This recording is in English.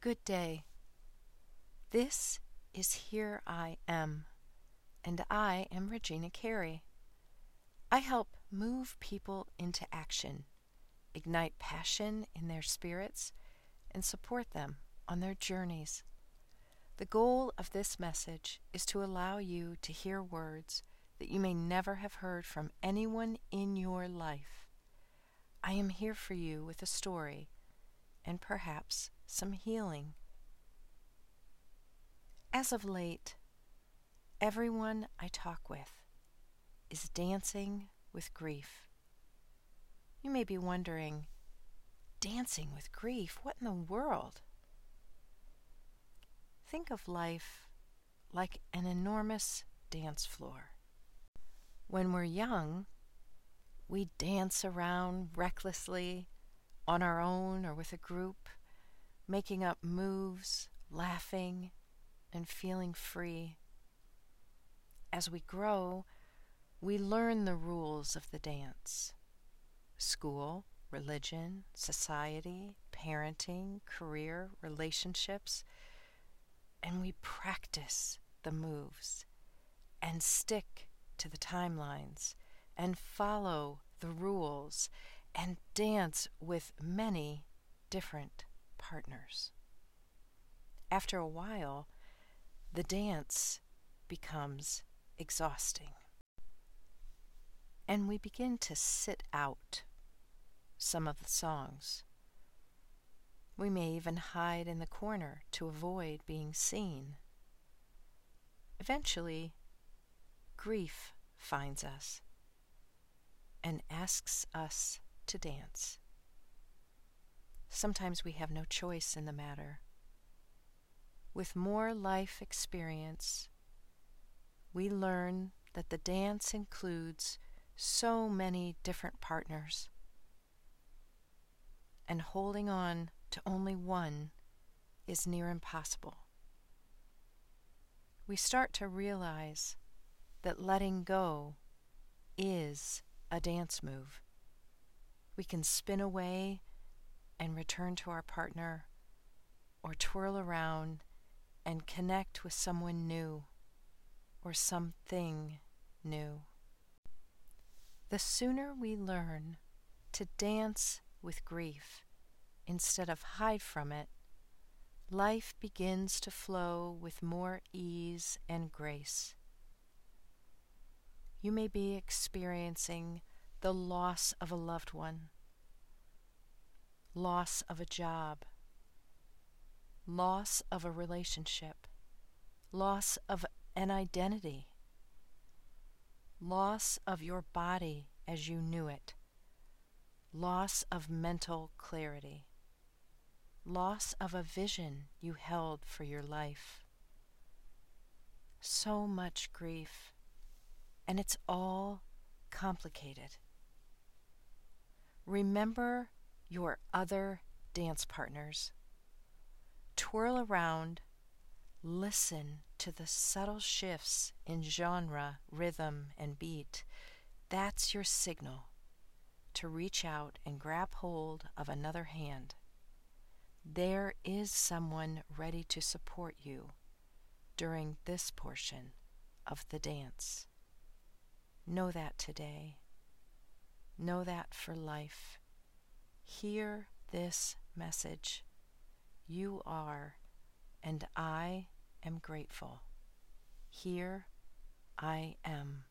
Good day. This is Here I Am, and I am Regina Carey. I help move people into action, ignite passion in their spirits, and support them on their journeys. The goal of this message is to allow you to hear words that you may never have heard from anyone in your life. I am here for you with a story and perhaps some healing. As of late, everyone I talk with is dancing with grief. You may be wondering, dancing with grief? What in the world? Think of life like an enormous dance floor. When we're young, we dance around recklessly on our own or with a group, making up moves, laughing, and feeling free. As we grow, we learn the rules of the dance school, religion, society, parenting, career, relationships, and we practice the moves and stick to the timelines and follow the rules and dance with many different partners. After a while, the dance becomes exhausting. And we begin to sit out some of the songs. We may even hide in the corner to avoid being seen. Eventually, grief finds us and asks us to dance. Sometimes we have no choice in the matter. With more life experience, we learn that the dance includes so many different partners, and holding on to only one is near impossible. We start to realize that letting go is a dance move. We can spin away and return to our partner, or twirl around and connect with someone new or something new. The sooner we learn to dance with grief instead of hide from it, life begins to flow with more ease and grace. You may be experiencing the loss of a loved one, loss of a job, loss of a relationship, loss of an identity, loss of your body as you knew it, loss of mental clarity, loss of a vision you held for your life. So much grief and it's all complicated. Remember your other dance partners. Twirl around, listen to the subtle shifts in genre, rhythm, and beat. That's your signal to reach out and grab hold of another hand. There is someone ready to support you during this portion of the dance. Know that today. Know that for life. Hear this message. You are, and I am grateful. Here I am.